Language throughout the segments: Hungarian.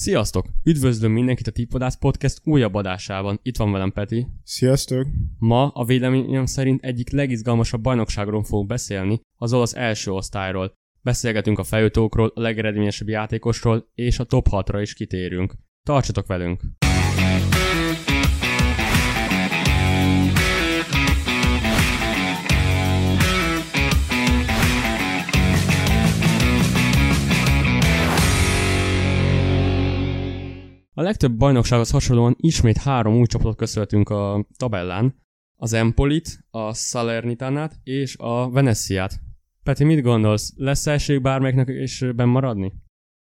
Sziasztok! Üdvözlöm mindenkit a Tipodász Podcast újabb adásában. Itt van velem Peti. Sziasztok! Ma a véleményem szerint egyik legizgalmasabb bajnokságról fogunk beszélni, az olasz első osztályról. Beszélgetünk a feljutókról, a legeredményesebb játékosról, és a top 6-ra is kitérünk. Tartsatok velünk! A legtöbb bajnoksághoz hasonlóan ismét három új csapatot köszöltünk a tabellán. Az Empolit, a Salernitánát és a Veneciát. Peti, mit gondolsz? Lesz esély bármelyiknek is benn maradni?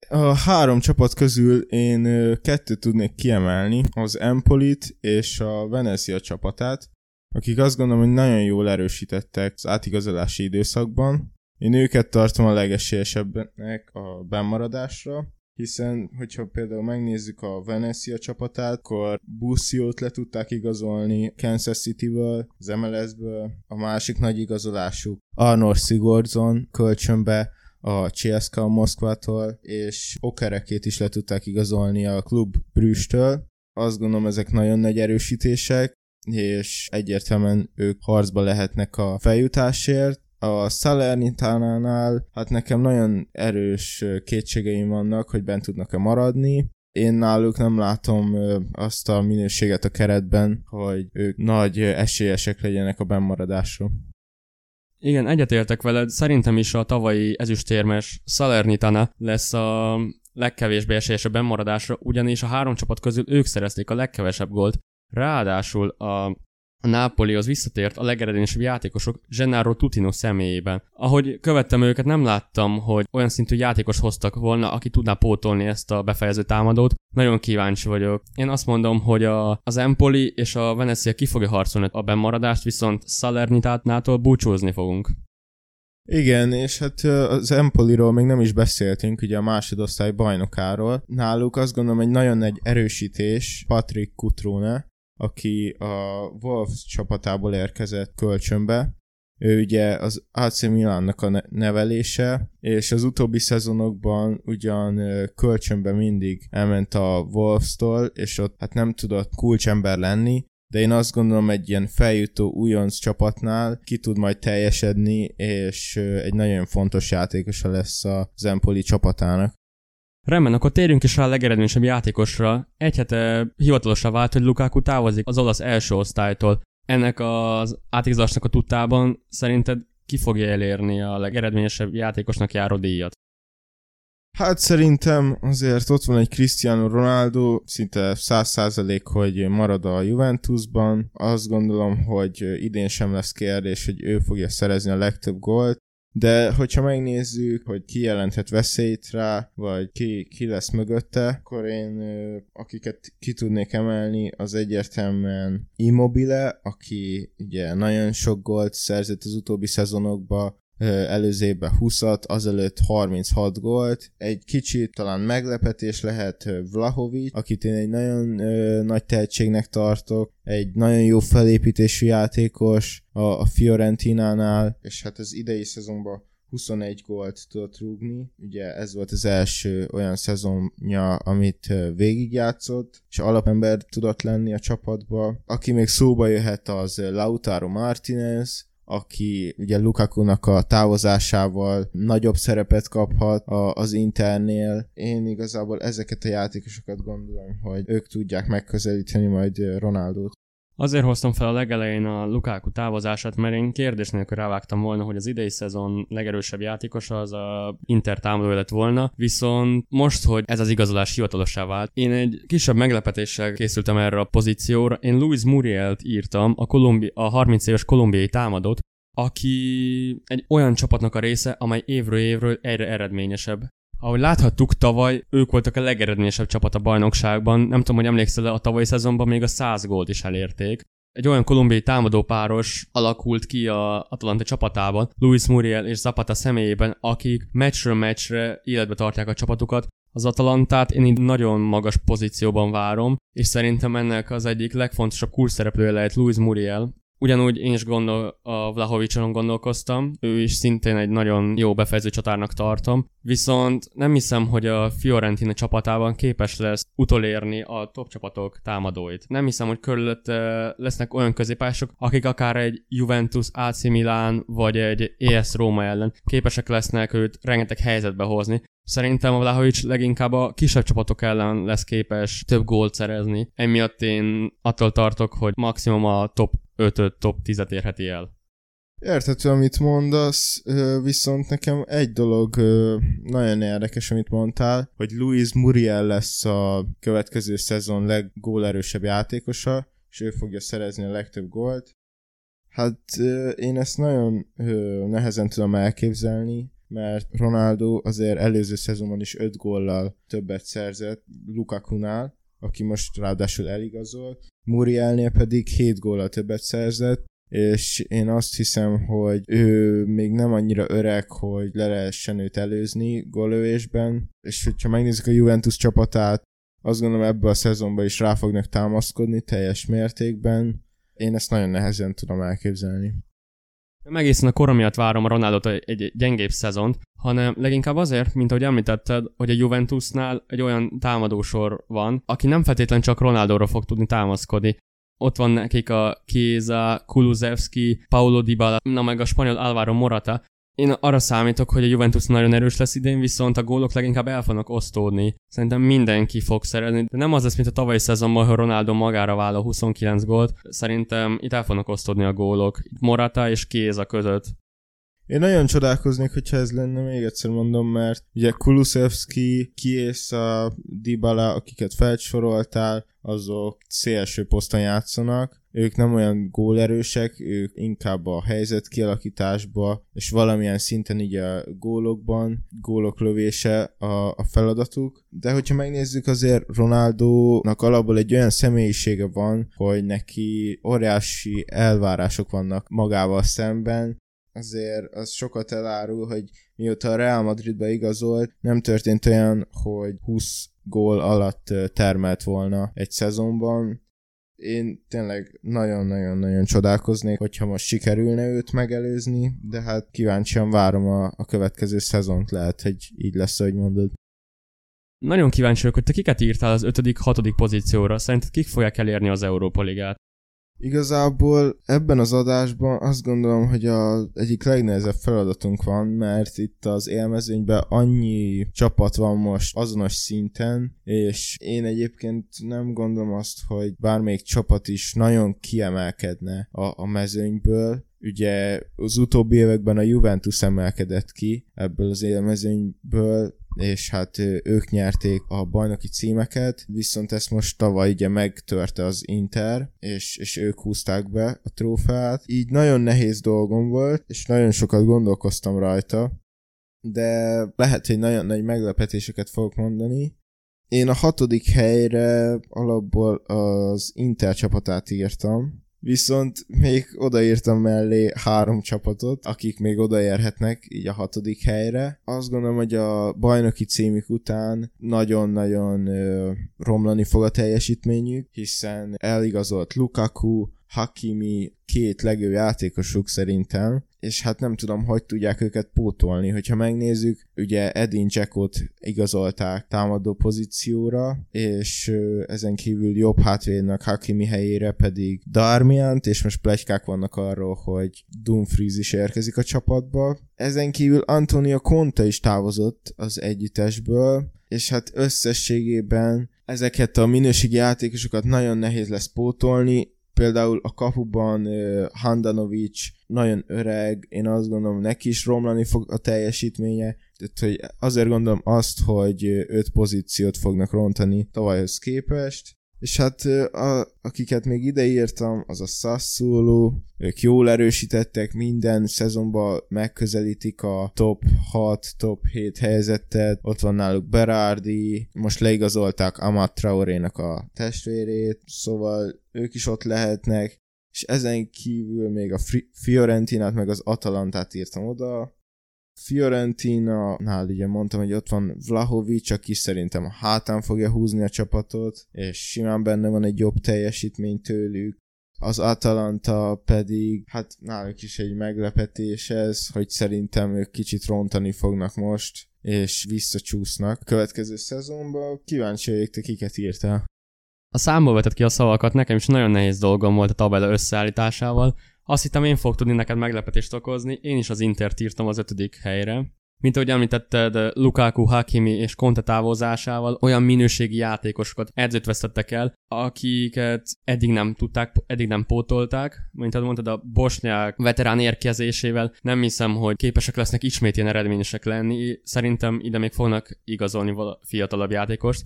A három csapat közül én kettőt tudnék kiemelni, az Empolit és a Venecia csapatát, akik azt gondolom, hogy nagyon jól erősítettek az átigazolási időszakban. Én őket tartom a legesélyesebbnek a bennmaradásra, hiszen hogyha például megnézzük a Venecia csapatát, akkor Busziót le tudták igazolni Kansas City-ből, az MLS-ből, a másik nagy igazolásuk Arnor Sigurdsson kölcsönbe a CSKA Moszkvától, és Okerekét is le tudták igazolni a klub Brüstől. Azt gondolom, ezek nagyon nagy erősítések, és egyértelműen ők harcba lehetnek a feljutásért, a Salernitánánál hát nekem nagyon erős kétségeim vannak, hogy bent tudnak-e maradni. Én náluk nem látom azt a minőséget a keretben, hogy ők nagy esélyesek legyenek a bennmaradásra. Igen, egyetértek veled. Szerintem is a tavalyi ezüstérmes Salernitana lesz a legkevésbé esélyes a bennmaradásra, ugyanis a három csapat közül ők szerezték a legkevesebb gólt. Ráadásul a a Nápolihoz visszatért a legeredményesebb játékosok Gennaro Tutino személyében. Ahogy követtem őket, nem láttam, hogy olyan szintű játékos hoztak volna, aki tudná pótolni ezt a befejező támadót. Nagyon kíváncsi vagyok. Én azt mondom, hogy a, az Empoli és a Venezia ki fogja harcolni a bemaradást, viszont Salernitátnától búcsúzni fogunk. Igen, és hát az Empoliról még nem is beszéltünk, ugye a másodosztály bajnokáról. Náluk azt gondolom egy nagyon nagy erősítés Patrick Kutrone, aki a Wolves csapatából érkezett kölcsönbe. Ő ugye az AC Milánnak a nevelése, és az utóbbi szezonokban ugyan kölcsönbe mindig elment a Wolves-tól, és ott hát nem tudott kulcsember lenni, de én azt gondolom egy ilyen feljutó újonc csapatnál ki tud majd teljesedni, és egy nagyon fontos játékosa lesz az Empoli csapatának. Rendben, akkor térjünk is rá a legeredményesebb játékosra. Egy hete hivatalosra vált, hogy Lukaku távozik az olasz első osztálytól. Ennek az átigazásnak a tudtában szerinted ki fogja elérni a legeredményesebb játékosnak járó díjat? Hát szerintem azért ott van egy Cristiano Ronaldo, szinte 100% hogy marad a Juventusban. Azt gondolom, hogy idén sem lesz kérdés, hogy ő fogja szerezni a legtöbb gólt. De hogyha megnézzük, hogy ki jelenthet veszélyt rá, vagy ki, ki lesz mögötte, akkor én akiket ki tudnék emelni, az egyértelműen Immobile, aki ugye nagyon sok gólt szerzett az utóbbi szezonokban, előző évben 20-at, azelőtt 36 gólt. Egy kicsit talán meglepetés lehet Vlahovic, akit én egy nagyon ö, nagy tehetségnek tartok, egy nagyon jó felépítésű játékos a, a Fiorentinánál, és hát az idei szezonban 21 gólt tudott rúgni, ugye ez volt az első olyan szezonja, amit végigjátszott, és alapember tudott lenni a csapatba. Aki még szóba jöhet az Lautaro Martinez, aki ugye Lukaku-nak a távozásával nagyobb szerepet kaphat a, az Internél. Én igazából ezeket a játékosokat gondolom, hogy ők tudják megközelíteni majd Ronaldot. Azért hoztam fel a legelején a Lukaku távozását, mert én kérdés nélkül rávágtam volna, hogy az idei szezon legerősebb játékosa az a Inter támadó lett volna, viszont most, hogy ez az igazolás hivatalossá vált, én egy kisebb meglepetéssel készültem erre a pozícióra. Én Luis Murielt írtam, a, Kolumbi- a 30 éves kolumbiai támadót, aki egy olyan csapatnak a része, amely évről évről egyre eredményesebb. Ahogy láthattuk, tavaly ők voltak a legeredményesebb csapat a bajnokságban, nem tudom, hogy emlékszel, a tavalyi szezonban még a 100 gólt is elérték. Egy olyan kolumbiai támadó páros alakult ki a Atalanta csapatában, Luis Muriel és Zapata személyében, akik meccsről meccsre életbe tartják a csapatukat, az Atalantát én így nagyon magas pozícióban várom, és szerintem ennek az egyik legfontosabb kulcsszereplője lehet Luis Muriel, Ugyanúgy én is gondol, a Vlahovicson gondolkoztam, ő is szintén egy nagyon jó befejező csatárnak tartom, viszont nem hiszem, hogy a Fiorentina csapatában képes lesz utolérni a top csapatok támadóit. Nem hiszem, hogy körülött lesznek olyan középások, akik akár egy Juventus, AC Milan vagy egy ES Róma ellen képesek lesznek őt rengeteg helyzetbe hozni. Szerintem a Vlahovic leginkább a kisebb csapatok ellen lesz képes több gólt szerezni. Emiatt én attól tartok, hogy maximum a top 5 top 10-et érheti el. Érthető, amit mondasz, viszont nekem egy dolog nagyon érdekes, amit mondtál, hogy Luis Muriel lesz a következő szezon leggólerősebb játékosa, és ő fogja szerezni a legtöbb gólt. Hát én ezt nagyon nehezen tudom elképzelni, mert Ronaldo azért előző szezonban is 5 góllal többet szerzett Lukaku-nál, aki most ráadásul eligazolt. Murielnél pedig 7 góllal többet szerzett, és én azt hiszem, hogy ő még nem annyira öreg, hogy le lehessen őt előzni gólövésben, és hogyha megnézzük a Juventus csapatát, azt gondolom ebbe a szezonban is rá fognak támaszkodni teljes mértékben. Én ezt nagyon nehezen tudom elképzelni. Nem egészen a kora miatt várom a Ronaldot egy gyengébb szezont, hanem leginkább azért, mint ahogy említetted, hogy a Juventusnál egy olyan támadósor van, aki nem feltétlenül csak Ronaldóra fog tudni támaszkodni. Ott van nekik a Kéza, Kulusevski, Paulo Dybala, na meg a spanyol Alvaro Morata, én arra számítok, hogy a Juventus nagyon erős lesz idén, viszont a gólok leginkább el fognak osztódni. Szerintem mindenki fog szerezni, de nem az lesz, mint a tavalyi szezonban, hogy Ronaldo magára vállal 29 gólt. Szerintem itt el fognak osztódni a gólok. Morata és Kéza között. Én nagyon csodálkoznék, hogyha ez lenne, még egyszer mondom, mert ugye Kulusevski, Kiesa, Dybala, akiket felsoroltál, azok szélső poszton játszanak, ők nem olyan gólerősek, ők inkább a helyzet kialakításba, és valamilyen szinten így a gólokban, gólok lövése a, a feladatuk. De hogyha megnézzük, azért Ronaldo-nak alapból egy olyan személyisége van, hogy neki óriási elvárások vannak magával szemben, azért az sokat elárul, hogy mióta a Real Madridba igazolt, nem történt olyan, hogy 20 gól alatt termelt volna egy szezonban. Én tényleg nagyon-nagyon-nagyon csodálkoznék, hogyha most sikerülne őt megelőzni, de hát kíváncsian várom a, a következő szezont, lehet, hogy így lesz, ahogy mondod. Nagyon kíváncsi vagyok, hogy te kiket írtál az 5.-6. pozícióra. Szerinted kik fogják elérni az Európa Ligát? Igazából ebben az adásban azt gondolom, hogy a egyik legnehezebb feladatunk van, mert itt az élmezőnyben annyi csapat van most azonos szinten, és én egyébként nem gondolom azt, hogy bármelyik csapat is nagyon kiemelkedne a, a mezőnyből, Ugye az utóbbi években a Juventus emelkedett ki ebből az élmezőnyből, és hát ők nyerték a bajnoki címeket, viszont ezt most tavaly ugye megtörte az Inter, és, és ők húzták be a trófeát. Így nagyon nehéz dolgom volt, és nagyon sokat gondolkoztam rajta, de lehet, hogy nagyon nagy meglepetéseket fogok mondani. Én a hatodik helyre alapból az Inter csapatát írtam, Viszont még odaírtam mellé három csapatot, akik még odaérhetnek így a hatodik helyre. Azt gondolom, hogy a bajnoki címük után nagyon-nagyon ö, romlani fog a teljesítményük, hiszen eligazolt Lukaku, Hakimi két legjobb játékosuk szerintem, és hát nem tudom, hogy tudják őket pótolni. Hogyha megnézzük, ugye Edin Jackot igazolták támadó pozícióra, és ezen kívül jobb hátvédnek Hakimi helyére pedig Darmiant, és most plegykák vannak arról, hogy Dumfries is érkezik a csapatba. Ezen kívül Antonio Conte is távozott az együttesből, és hát összességében ezeket a minőségi játékosokat nagyon nehéz lesz pótolni, Például a kapuban uh, Handanovic nagyon öreg, én azt gondolom neki is romlani fog a teljesítménye, tehát hogy azért gondolom azt, hogy öt pozíciót fognak rontani tavalyhoz képest, és hát a, akiket még ide írtam, az a Sassuolo, ők jól erősítettek, minden szezonban megközelítik a top 6, top 7 helyzetet, ott van náluk Berardi, most leigazolták Amat Traorénak a testvérét, szóval ők is ott lehetnek, és ezen kívül még a Fiorentinát meg az Atalantát írtam oda, Fiorentina, nál ugye mondtam, hogy ott van Vlahovic, aki szerintem a hátán fogja húzni a csapatot, és simán benne van egy jobb teljesítmény tőlük. az Atalanta pedig, hát náluk is egy meglepetés ez, hogy szerintem ők kicsit rontani fognak most, és visszacsúsznak következő szezonban. Kíváncsi vagyok, te kiket írtál. A számból vetett ki a szavakat, nekem is nagyon nehéz dolgom volt a tabella összeállításával. Azt hittem én fog tudni neked meglepetést okozni, én is az Intert írtam az ötödik helyre. Mint ahogy említetted, Lukaku, Hakimi és Conte távozásával olyan minőségi játékosokat edzőt vesztettek el, akiket eddig nem tudták, eddig nem pótolták. Mint ahogy mondtad, a bosnyák veterán érkezésével nem hiszem, hogy képesek lesznek ismét ilyen eredményesek lenni. Szerintem ide még fognak igazolni fiatalabb játékost.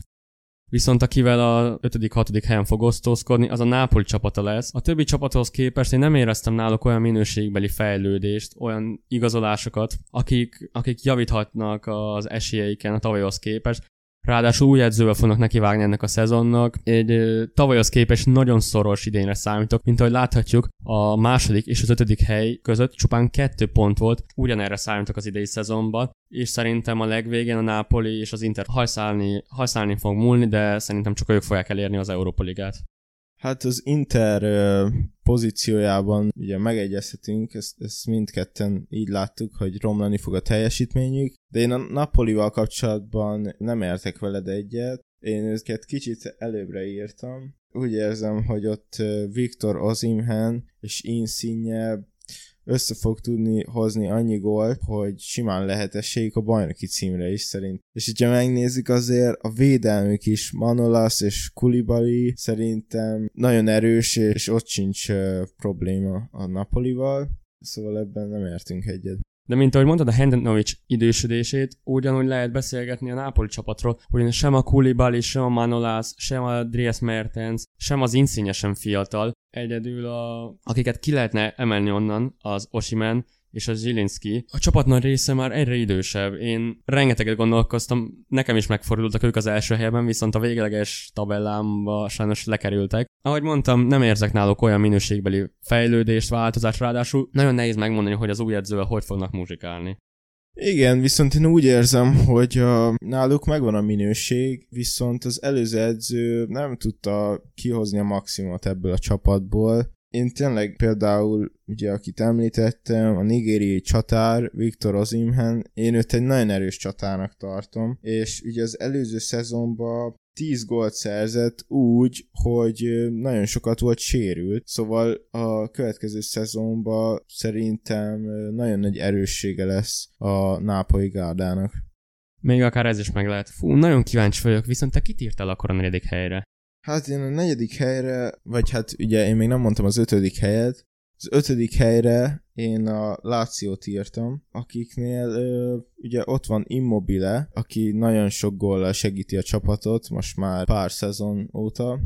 Viszont akivel a 5.-6. helyen fog osztózkodni, az a Nápoli csapata lesz. A többi csapathoz képest én nem éreztem náluk olyan minőségbeli fejlődést, olyan igazolásokat, akik, akik javíthatnak az esélyeiken a tavalyhoz képest. Ráadásul új edzővel fognak nekivágni ennek a szezonnak. Egy tavalyhoz képest nagyon szoros idényre számítok, mint ahogy láthatjuk, a második és az ötödik hely között csupán kettő pont volt, ugyanerre számítok az idei szezonban, és szerintem a legvégén a Napoli és az Inter hajszálni, hajszálni fog múlni, de szerintem csak ők fogják elérni az Európa Ligát. Hát az Inter pozíciójában ugye megegyezhetünk, ezt, ezt mindketten így láttuk, hogy romlani fog a teljesítményük, de én a Napolival kapcsolatban nem értek veled egyet, én őket kicsit előbbre írtam. Úgy érzem, hogy ott Viktor Ozimhen és Insigne össze fog tudni hozni annyi gólt, hogy simán lehet esélyük a bajnoki címre is szerint. És hogyha megnézzük azért a védelmük is, Manolas és Kulibali szerintem nagyon erős, és ott sincs uh, probléma a Napolival, szóval ebben nem értünk egyet. De mint ahogy mondtad a Hendenovics idősödését, ugyanúgy lehet beszélgetni a Nápoli csapatról, ugyanis sem a Kulibali, sem a Manolas, sem a Dries Mertens, sem az Insigne sem fiatal. Egyedül a, akiket ki lehetne emelni onnan, az Osimen és a Zsilinski. A csapat nagy része már egyre idősebb. Én rengeteget gondolkoztam, nekem is megfordultak ők az első helyben, viszont a végleges tabellámba sajnos lekerültek. Ahogy mondtam, nem érzek náluk olyan minőségbeli fejlődést, változást, ráadásul nagyon nehéz megmondani, hogy az új edzővel hogy fognak muzsikálni. Igen, viszont én úgy érzem, hogy a, náluk megvan a minőség, viszont az előző edző nem tudta kihozni a maximumot ebből a csapatból, én tényleg például, ugye akit említettem, a nigériai csatár, Viktor Ozimhen, én őt egy nagyon erős csatának tartom, és ugye az előző szezonban 10 gólt szerzett úgy, hogy nagyon sokat volt sérült, szóval a következő szezonban szerintem nagyon nagy erőssége lesz a nápolyi gárdának. Még akár ez is meg lehet. Fú, nagyon kíváncsi vagyok, viszont te kit írtál akkor a negyedik helyre? Hát én a negyedik helyre, vagy hát ugye én még nem mondtam az ötödik helyet, az ötödik helyre én a Lációt írtam, akiknél ö, ugye ott van Immobile, aki nagyon sok góllal segíti a csapatot, most már pár szezon óta,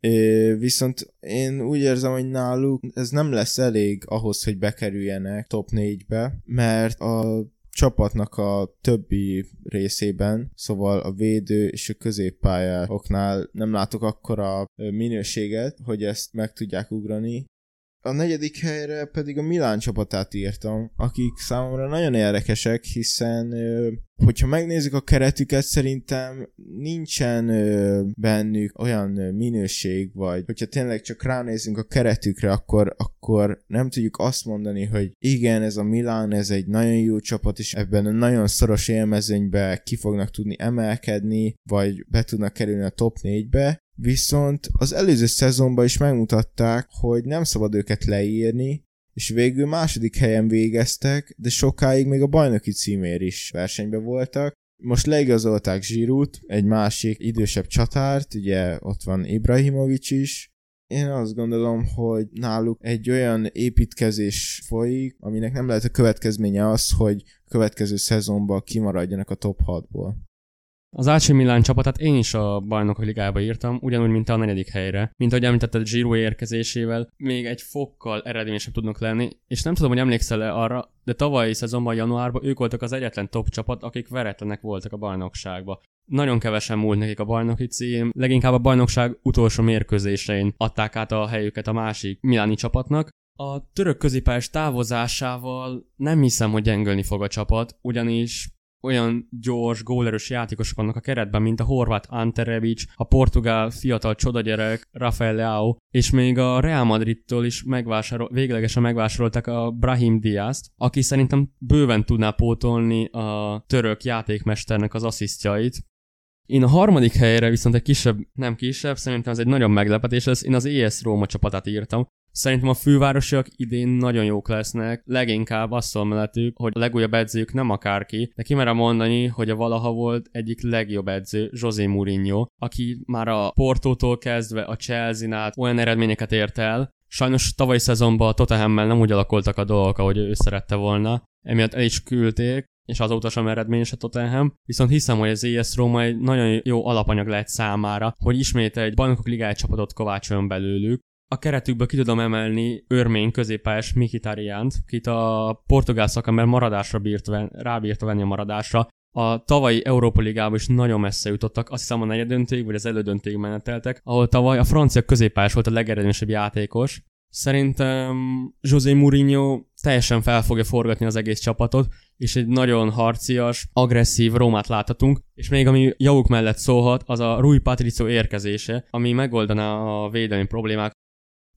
É, viszont én úgy érzem, hogy náluk ez nem lesz elég ahhoz, hogy bekerüljenek top 4-be, mert a csapatnak a többi részében, szóval a védő és a középpályáoknál nem látok akkora minőséget, hogy ezt meg tudják ugrani. A negyedik helyre pedig a Milán csapatát írtam, akik számomra nagyon érdekesek, hiszen hogyha megnézzük a keretüket, szerintem nincsen bennük olyan minőség, vagy hogyha tényleg csak ránézünk a keretükre, akkor, akkor nem tudjuk azt mondani, hogy igen, ez a Milán, ez egy nagyon jó csapat, és ebben a nagyon szoros élmezőnybe ki fognak tudni emelkedni, vagy be tudnak kerülni a top 4-be, Viszont az előző szezonban is megmutatták, hogy nem szabad őket leírni, és végül második helyen végeztek, de sokáig még a bajnoki címér is versenyben voltak. Most leigazolták Zsirút, egy másik idősebb csatárt, ugye ott van Ibrahimovic is, én azt gondolom, hogy náluk egy olyan építkezés folyik, aminek nem lehet a következménye az, hogy következő szezonban kimaradjanak a top 6-ból. Az AC Milan csapatát én is a bajnokok ligába írtam, ugyanúgy, mint a negyedik helyre. Mint ahogy említetted Giroud érkezésével, még egy fokkal eredményesebb tudnak lenni, és nem tudom, hogy emlékszel-e arra, de tavalyi szezonban, januárban ők voltak az egyetlen top csapat, akik veretlenek voltak a bajnokságba. Nagyon kevesen múlt nekik a bajnoki cím, leginkább a bajnokság utolsó mérkőzésein adták át a helyüket a másik miláni csapatnak, a török középpályás távozásával nem hiszem, hogy gyengülni fog a csapat, ugyanis olyan gyors, gólerős játékosok vannak a keretben, mint a horvát Ante Rebic, a portugál fiatal csodagyerek Rafael Leao, és még a Real Madridtól is megvásárol, véglegesen megvásárolták a Brahim Diaz-t, aki szerintem bőven tudná pótolni a török játékmesternek az asszisztjait, én a harmadik helyre viszont egy kisebb, nem kisebb, szerintem ez egy nagyon meglepetés lesz, én az ES Róma csapatát írtam. Szerintem a fővárosiak idén nagyon jók lesznek, leginkább azt mellettük, hogy a legújabb edzők nem akárki, de kimerem mondani, hogy a valaha volt egyik legjobb edző, José Mourinho, aki már a Portótól kezdve a Chelsea-nál olyan eredményeket ért el, Sajnos tavalyi szezonban a Tottenhammel nem úgy alakultak a dolgok, ahogy ő szerette volna, emiatt el is küldték, és azóta sem eredményes a Tottenham, viszont hiszem, hogy az ES Roma egy nagyon jó alapanyag lehet számára, hogy ismét egy bajnokok ligája csapatot kovácsoljon belőlük, a keretükből ki tudom emelni örmény középpályás Mikitariánt, kit a portugál szakember maradásra bírt, ven, rábírta venni a maradásra. A tavalyi Európa Ligában is nagyon messze jutottak, azt hiszem a negyedöntőig vagy az elődöntőig meneteltek, ahol tavaly a francia középpályás volt a legeredményesebb játékos. Szerintem José Mourinho teljesen fel fogja forgatni az egész csapatot, és egy nagyon harcias, agresszív Rómát láthatunk, és még ami javuk mellett szólhat, az a Rui Patricio érkezése, ami megoldaná a védelmi problémák,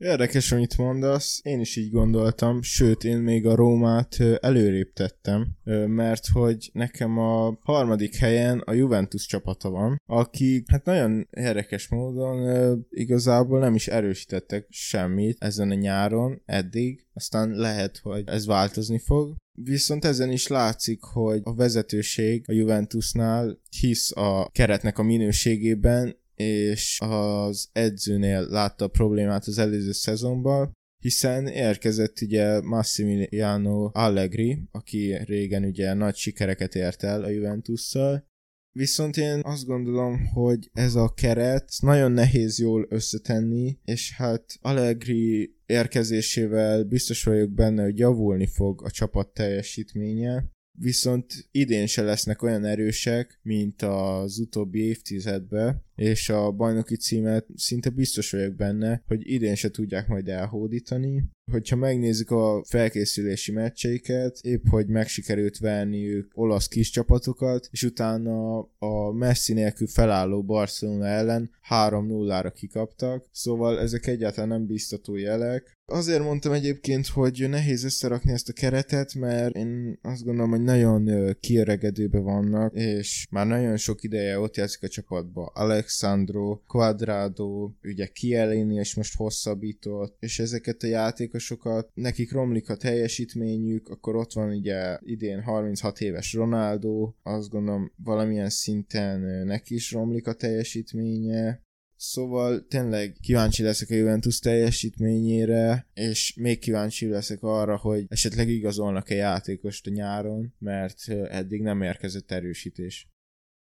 Érdekes, amit mondasz. Én is így gondoltam, sőt, én még a Rómát előrébb tettem, mert hogy nekem a harmadik helyen a Juventus csapata van, aki hát nagyon érdekes módon igazából nem is erősítettek semmit ezen a nyáron eddig, aztán lehet, hogy ez változni fog. Viszont ezen is látszik, hogy a vezetőség a Juventusnál hisz a keretnek a minőségében, és az edzőnél látta a problémát az előző szezonban, hiszen érkezett ugye Massimiliano Allegri, aki régen ugye nagy sikereket ért el a Juventusszal, Viszont én azt gondolom, hogy ez a keret nagyon nehéz jól összetenni, és hát Allegri érkezésével biztos vagyok benne, hogy javulni fog a csapat teljesítménye, viszont idén se lesznek olyan erősek, mint az utóbbi évtizedben, és a bajnoki címet szinte biztos vagyok benne, hogy idén se tudják majd elhódítani. Hogyha megnézzük a felkészülési meccseiket, épp hogy megsikerült verniük olasz kis csapatokat, és utána a Messi nélkül felálló Barcelona ellen 3-0-ra kikaptak, szóval ezek egyáltalán nem biztató jelek. Azért mondtam egyébként, hogy nehéz összerakni ezt a keretet, mert én azt gondolom, hogy nagyon kiöregedőbe vannak, és már nagyon sok ideje ott játszik a csapatba. Alex Alexandro, Quadrado, ugye Kielini és most hosszabbított, és ezeket a játékosokat, nekik romlik a teljesítményük, akkor ott van ugye idén 36 éves Ronaldo, azt gondolom valamilyen szinten neki is romlik a teljesítménye, Szóval tényleg kíváncsi leszek a Juventus teljesítményére, és még kíváncsi leszek arra, hogy esetleg igazolnak-e játékost a nyáron, mert eddig nem érkezett erősítés.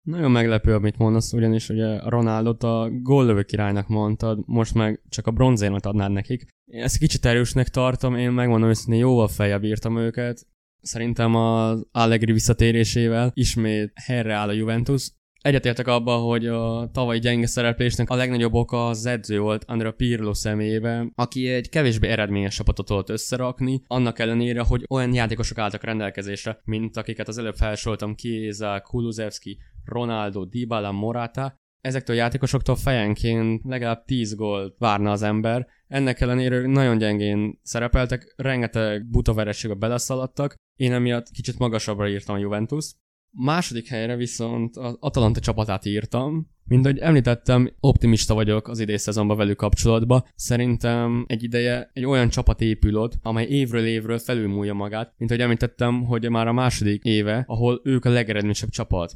Nagyon meglepő, amit mondasz, ugyanis ugye Ronaldot a góllövő királynak mondtad, most meg csak a bronzérmet adnád nekik. Én ezt kicsit erősnek tartom, én megmondom őszintén jóval feljebb írtam őket. Szerintem az Allegri visszatérésével ismét helyreáll a Juventus, Egyetértek abban, hogy a tavalyi gyenge szereplésnek a legnagyobb oka az edző volt Andrea Pirlo személyében, aki egy kevésbé eredményes csapatot tudott összerakni, annak ellenére, hogy olyan játékosok álltak rendelkezésre, mint akiket az előbb felsoroltam, Kieza, Kulusevski, Ronaldo, Dybala, Morata, ezektől a játékosoktól fejenként legalább 10 gólt várna az ember, ennek ellenére nagyon gyengén szerepeltek, rengeteg buta vereségbe beleszaladtak, én emiatt kicsit magasabbra írtam a Juventus. Második helyre viszont az Atalanta csapatát írtam, mint ahogy említettem, optimista vagyok az idény szezonban velük kapcsolatban. Szerintem egy ideje egy olyan csapat épül ott, amely évről évről felülmúlja magát, mint ahogy említettem, hogy már a második éve, ahol ők a legeredményesebb csapat.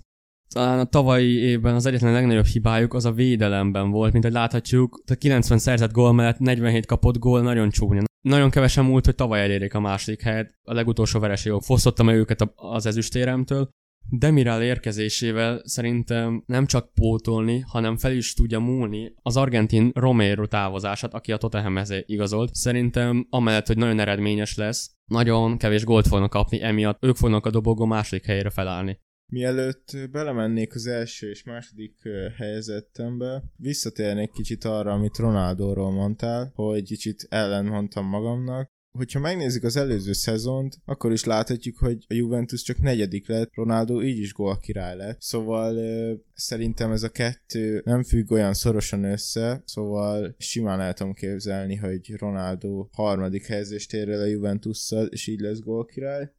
Talán a tavalyi évben az egyetlen legnagyobb hibájuk az a védelemben volt, mint hogy láthatjuk, a 90 szerzett gól mellett 47 kapott gól nagyon csúnya. Nagyon kevesen múlt, hogy tavaly elérjék a második helyet, a legutolsó vereségok fosztottam meg őket az ezüstéremtől, Demirál érkezésével szerintem nem csak pótolni, hanem fel is tudja múlni az argentin Romero távozását, aki a Tottenhamhez igazolt. Szerintem amellett, hogy nagyon eredményes lesz, nagyon kevés gólt fognak kapni, emiatt ők fognak a dobogó második helyére felállni. Mielőtt belemennék az első és második helyezettembe, visszatérnék kicsit arra, amit Ronaldóról mondtál, hogy kicsit ellen mondtam magamnak. Hogyha megnézzük az előző szezont, akkor is láthatjuk, hogy a Juventus csak negyedik lett, Ronaldo így is gól király lett. Szóval szerintem ez a kettő nem függ olyan szorosan össze, szóval simán el tudom képzelni, hogy Ronaldo harmadik helyezést ér el a Juventusszal, és így lesz gól király.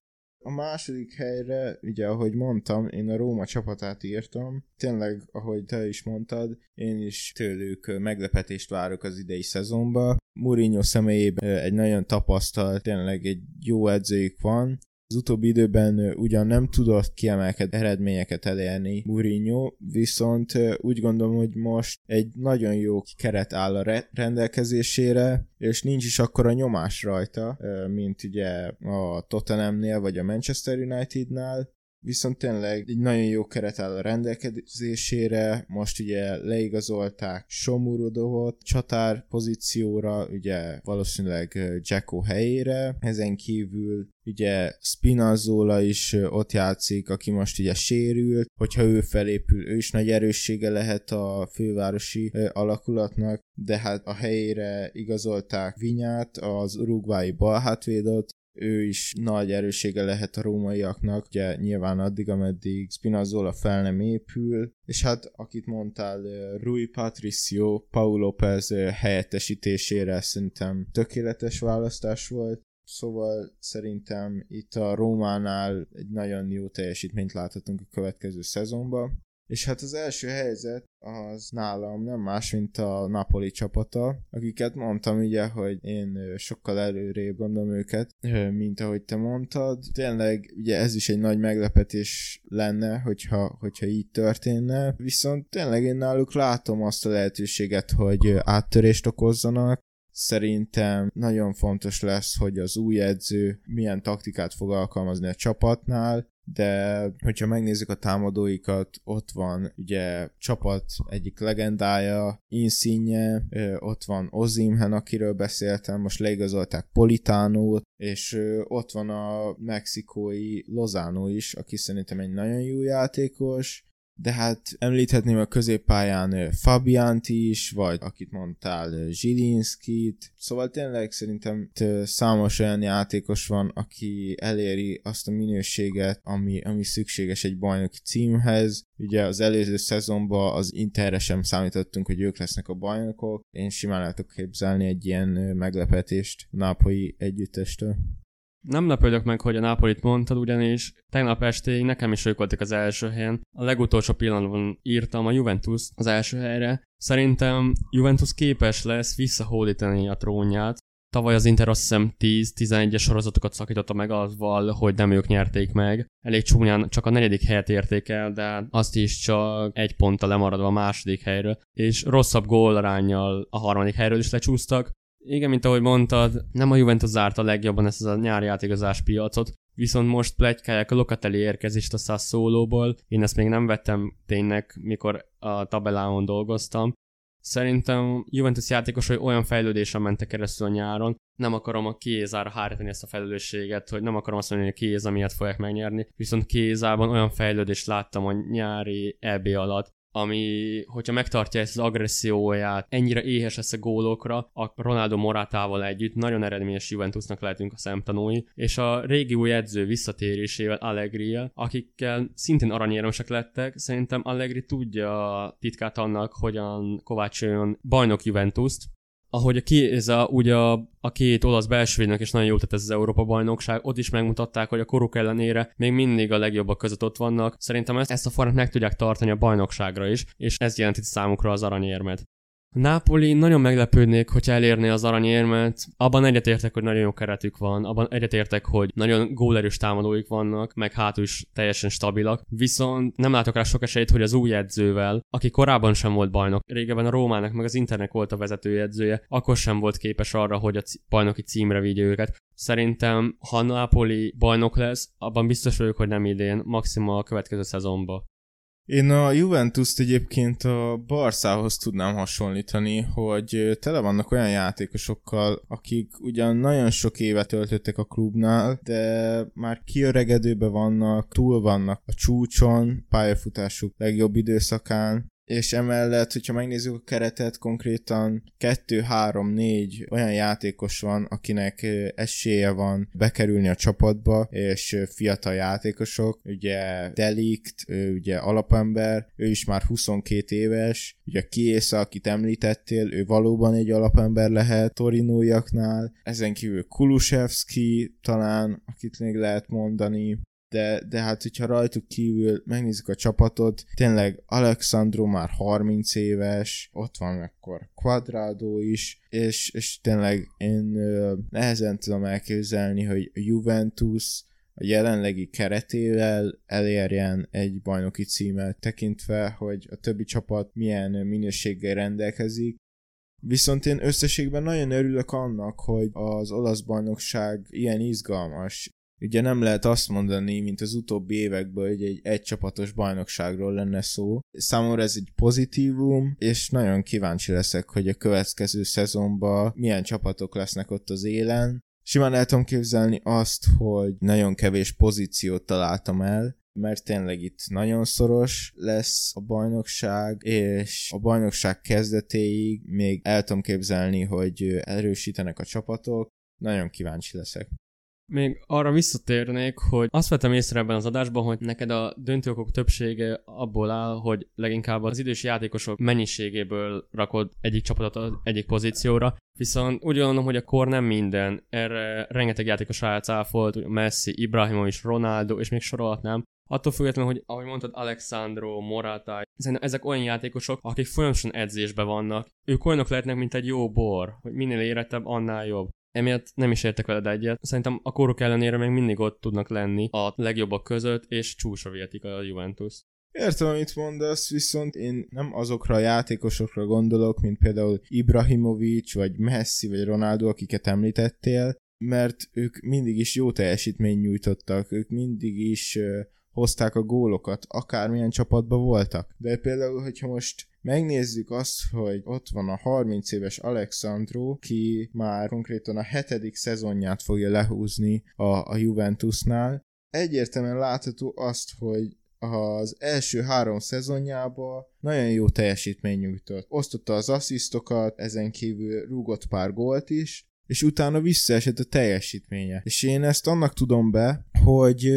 A második helyre, ugye ahogy mondtam, én a Róma csapatát írtam. Tényleg, ahogy te is mondtad, én is tőlük meglepetést várok az idei szezonba. Mourinho személyében egy nagyon tapasztalt, tényleg egy jó edzőjük van, az utóbbi időben ugyan nem tudott kiemelkedő eredményeket elérni Mourinho, viszont úgy gondolom, hogy most egy nagyon jó keret áll a rendelkezésére, és nincs is akkora nyomás rajta, mint ugye a Tottenhamnél vagy a Manchester Unitednál, viszont tényleg egy nagyon jó keret áll a rendelkezésére, most ugye leigazolták Somurodovot csatár pozícióra, ugye valószínűleg Jacko helyére, ezen kívül ugye Spinazzola is ott játszik, aki most ugye sérült, hogyha ő felépül, ő is nagy erőssége lehet a fővárosi alakulatnak, de hát a helyére igazolták Vinyát, az urugvái balhátvédot, ő is nagy erősége lehet a rómaiaknak, ugye nyilván addig, ameddig Spinazzola fel nem épül, és hát akit mondtál, Rui Patricio, Paul López helyettesítésére szerintem tökéletes választás volt, Szóval szerintem itt a Rómánál egy nagyon jó teljesítményt láthatunk a következő szezonban. És hát az első helyzet az nálam nem más, mint a Napoli csapata, akiket mondtam ugye, hogy én sokkal előrébb gondolom őket, mint ahogy te mondtad. Tényleg ugye ez is egy nagy meglepetés lenne, hogyha, hogyha így történne, viszont tényleg én náluk látom azt a lehetőséget, hogy áttörést okozzanak, Szerintem nagyon fontos lesz, hogy az új edző milyen taktikát fog alkalmazni a csapatnál, de hogyha megnézzük a támadóikat, ott van ugye csapat egyik legendája, Insigne, ott van Ozimhen, akiről beszéltem, most leigazolták Politánót, és ott van a mexikói Lozano is, aki szerintem egy nagyon jó játékos, de hát említhetném a középpályán Fabiant is, vagy akit mondtál, Zsilinskit, szóval tényleg szerintem számos olyan játékos van, aki eléri azt a minőséget, ami, ami szükséges egy bajnoki címhez. Ugye az előző szezonban az Interre sem számítottunk, hogy ők lesznek a bajnokok. Én simán tudok képzelni egy ilyen meglepetést nápolyi együttestől. Nem lepődök meg, hogy a Napolit mondtad, ugyanis tegnap estéig nekem is ők voltak az első helyen. A legutolsó pillanatban írtam a Juventus az első helyre. Szerintem Juventus képes lesz visszahódítani a trónját. Tavaly az Inter azt hiszem 10-11-es sorozatokat szakította meg azzal, hogy nem ők nyerték meg. Elég csúnyán csak a negyedik helyet érték el, de azt is csak egy ponttal lemaradva a második helyről, és rosszabb gólarányjal a harmadik helyről is lecsúsztak. Igen, mint ahogy mondtad, nem a Juventus zárta legjobban ezt a nyári átigazás piacot, viszont most plegykálják a Locatelli érkezést a Sassuolo-ból. Én ezt még nem vettem tényleg, mikor a tabelláon dolgoztam. Szerintem Juventus játékosai olyan fejlődésen mentek keresztül a nyáron, nem akarom a kézára hárítani ezt a felelősséget, hogy nem akarom azt mondani, hogy a kéza miatt fogják megnyerni, viszont kézában olyan fejlődést láttam a nyári EB alatt, ami, hogyha megtartja ezt az agresszióját, ennyire éhes lesz a gólokra, a Ronaldo Morátával együtt nagyon eredményes Juventusnak lehetünk a szemtanúi, és a régi új edző visszatérésével allegri akikkel szintén aranyérmesek lettek, szerintem Allegri tudja titkát annak, hogyan kovácsoljon bajnok Juventus-t, ahogy a Kéza, ugye a, a két olasz belsővédnek is nagyon jó tett ez az Európa bajnokság, ott is megmutatták, hogy a koruk ellenére még mindig a legjobbak között ott vannak. Szerintem ezt, ezt a formát meg tudják tartani a bajnokságra is, és ez jelenti számukra az aranyérmet. Napoli nagyon meglepődnék, hogyha elérné az aranyérmet. Abban egyetértek, hogy nagyon jó keretük van, abban egyetértek, hogy nagyon gólerős támadóik vannak, meg hátul is teljesen stabilak. Viszont nem látok rá sok esélyt, hogy az új edzővel, aki korábban sem volt bajnok, régebben a Rómának meg az Internek volt a vezetőedzője, akkor sem volt képes arra, hogy a bajnoki címre vigye őket. Szerintem, ha Napoli bajnok lesz, abban biztos vagyok, hogy nem idén, maximum a következő szezonban. Én a Juventus-t egyébként a Barszához tudnám hasonlítani, hogy tele vannak olyan játékosokkal, akik ugyan nagyon sok évet töltöttek a klubnál, de már kiöregedőbe vannak, túl vannak a csúcson, pályafutásuk legjobb időszakán, és emellett, hogyha megnézzük a keretet, konkrétan 2-3-4 olyan játékos van, akinek esélye van bekerülni a csapatba, és fiatal játékosok, ugye Delikt, ugye alapember, ő is már 22 éves, ugye Kiesa, akit említettél, ő valóban egy alapember lehet torinóiaknál, ezen kívül Kulusevski talán, akit még lehet mondani, de, de hát hogyha rajtuk kívül megnézzük a csapatot, tényleg Alexandro már 30 éves, ott van akkor Quadrado is, és, és tényleg én ö, nehezen tudom elképzelni, hogy Juventus a jelenlegi keretével elérjen egy bajnoki címet, tekintve, hogy a többi csapat milyen minőséggel rendelkezik, Viszont én összességben nagyon örülök annak, hogy az olasz bajnokság ilyen izgalmas, ugye nem lehet azt mondani, mint az utóbbi években, hogy egy egycsapatos bajnokságról lenne szó. Számomra ez egy pozitívum, és nagyon kíváncsi leszek, hogy a következő szezonban milyen csapatok lesznek ott az élen. Simán el tudom képzelni azt, hogy nagyon kevés pozíciót találtam el, mert tényleg itt nagyon szoros lesz a bajnokság, és a bajnokság kezdetéig még el tudom képzelni, hogy erősítenek a csapatok. Nagyon kíváncsi leszek. Még arra visszatérnék, hogy azt vettem észre ebben az adásban, hogy neked a döntőokok többsége abból áll, hogy leginkább az idős játékosok mennyiségéből rakod egyik csapatot egyik pozícióra, viszont úgy gondolom, hogy a kor nem minden. Erre rengeteg játékos álcáfolt, Messi, Ibrahimovic, Ronaldo, és még sorolhatnám. Attól függetlenül, hogy ahogy mondtad, Alexandro, Morata, ezek olyan játékosok, akik folyamatosan edzésben vannak. Ők olyanok lehetnek, mint egy jó bor, hogy minél érettebb, annál jobb emiatt nem is értek veled egyet. Szerintem a korok ellenére még mindig ott tudnak lenni a legjobbak között, és csúcsra vihetik a Juventus. Értem, amit mondasz, viszont én nem azokra a játékosokra gondolok, mint például Ibrahimovic, vagy Messi, vagy Ronaldo, akiket említettél, mert ők mindig is jó teljesítményt nyújtottak, ők mindig is hozták a gólokat, akármilyen csapatban voltak. De például, hogyha most megnézzük azt, hogy ott van a 30 éves Alexandro, ki már konkrétan a hetedik szezonját fogja lehúzni a, a Juventusnál, egyértelműen látható azt, hogy az első három szezonjában nagyon jó teljesítmény nyújtott. Osztotta az asszisztokat, ezen kívül rúgott pár gólt is, és utána visszaesett a teljesítménye. És én ezt annak tudom be, hogy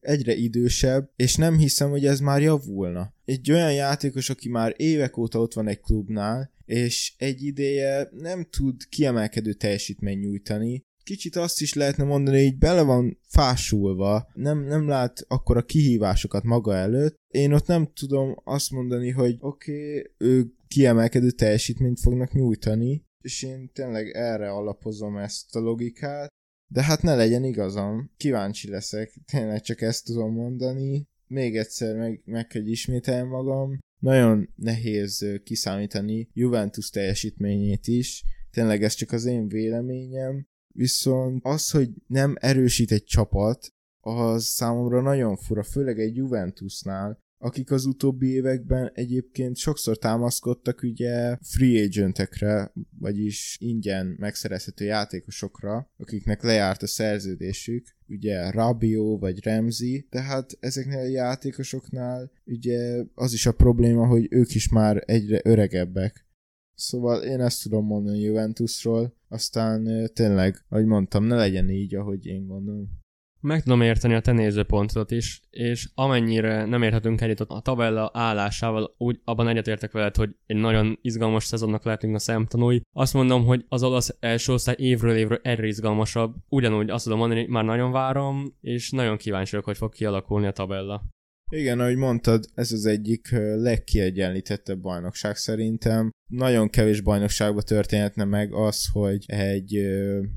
egyre idősebb, és nem hiszem, hogy ez már javulna. Egy olyan játékos, aki már évek óta ott van egy klubnál, és egy ideje nem tud kiemelkedő teljesítmény nyújtani, kicsit azt is lehetne mondani, hogy bele van fásulva, nem, nem lát akkor a kihívásokat maga előtt. Én ott nem tudom azt mondani, hogy oké, okay, ők kiemelkedő teljesítményt fognak nyújtani, és én tényleg erre alapozom ezt a logikát, de hát ne legyen igazam, kíváncsi leszek, tényleg csak ezt tudom mondani. Még egyszer meg, meg kell ismételni magam. Nagyon nehéz kiszámítani Juventus teljesítményét is, tényleg ez csak az én véleményem, viszont az, hogy nem erősít egy csapat, az számomra nagyon fura, főleg egy Juventusnál, akik az utóbbi években egyébként sokszor támaszkodtak ugye free agentekre, vagyis ingyen megszerezhető játékosokra, akiknek lejárt a szerződésük, ugye Rabio vagy Remzi, tehát ezeknél a játékosoknál ugye az is a probléma, hogy ők is már egyre öregebbek. Szóval én ezt tudom mondani Juventusról, aztán tényleg, ahogy mondtam, ne legyen így, ahogy én gondolom. Meg tudom érteni a te nézőpontodat is, és amennyire nem érhetünk egyet a tabella állásával, úgy abban egyetértek veled, hogy egy nagyon izgalmas szezonnak lehetünk a szemtanúi. Azt mondom, hogy az olasz első osztály évről évről egyre izgalmasabb. Ugyanúgy azt tudom mondani, hogy már nagyon várom, és nagyon kíváncsi vagyok, hogy fog kialakulni a tabella. Igen, ahogy mondtad, ez az egyik legkiegyenlítettebb bajnokság szerintem. Nagyon kevés bajnokságban történhetne meg az, hogy egy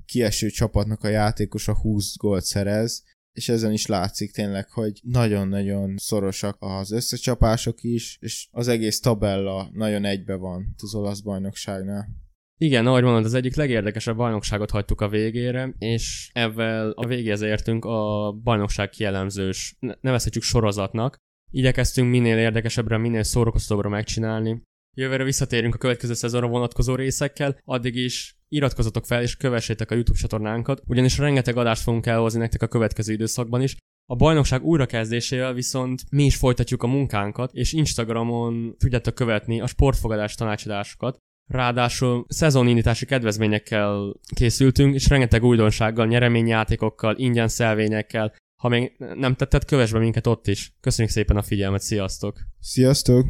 kieső csapatnak a játékosa 20 gólt szerez, és ezen is látszik tényleg, hogy nagyon-nagyon szorosak az összecsapások is, és az egész tabella nagyon egybe van az olasz bajnokságnál. Igen, ahogy mondod, az egyik legérdekesebb bajnokságot hagytuk a végére, és ezzel a végéhez értünk a bajnokság kielemzős, nevezhetjük sorozatnak. Igyekeztünk minél érdekesebbre, minél szórakoztatóbbra megcsinálni. Jövőre visszatérünk a következő szezonra vonatkozó részekkel, addig is iratkozzatok fel és kövessétek a YouTube csatornánkat, ugyanis rengeteg adást fogunk elhozni nektek a következő időszakban is, A bajnokság újrakezdésével viszont mi is folytatjuk a munkánkat, és Instagramon tudjátok követni a sportfogadás tanácsadásokat. Ráadásul szezonindítási kedvezményekkel készültünk, és rengeteg újdonsággal, nyereményjátékokkal, ingyen szelvényekkel. Ha még nem tetted, kövess be minket ott is. Köszönjük szépen a figyelmet, sziasztok! Sziasztok!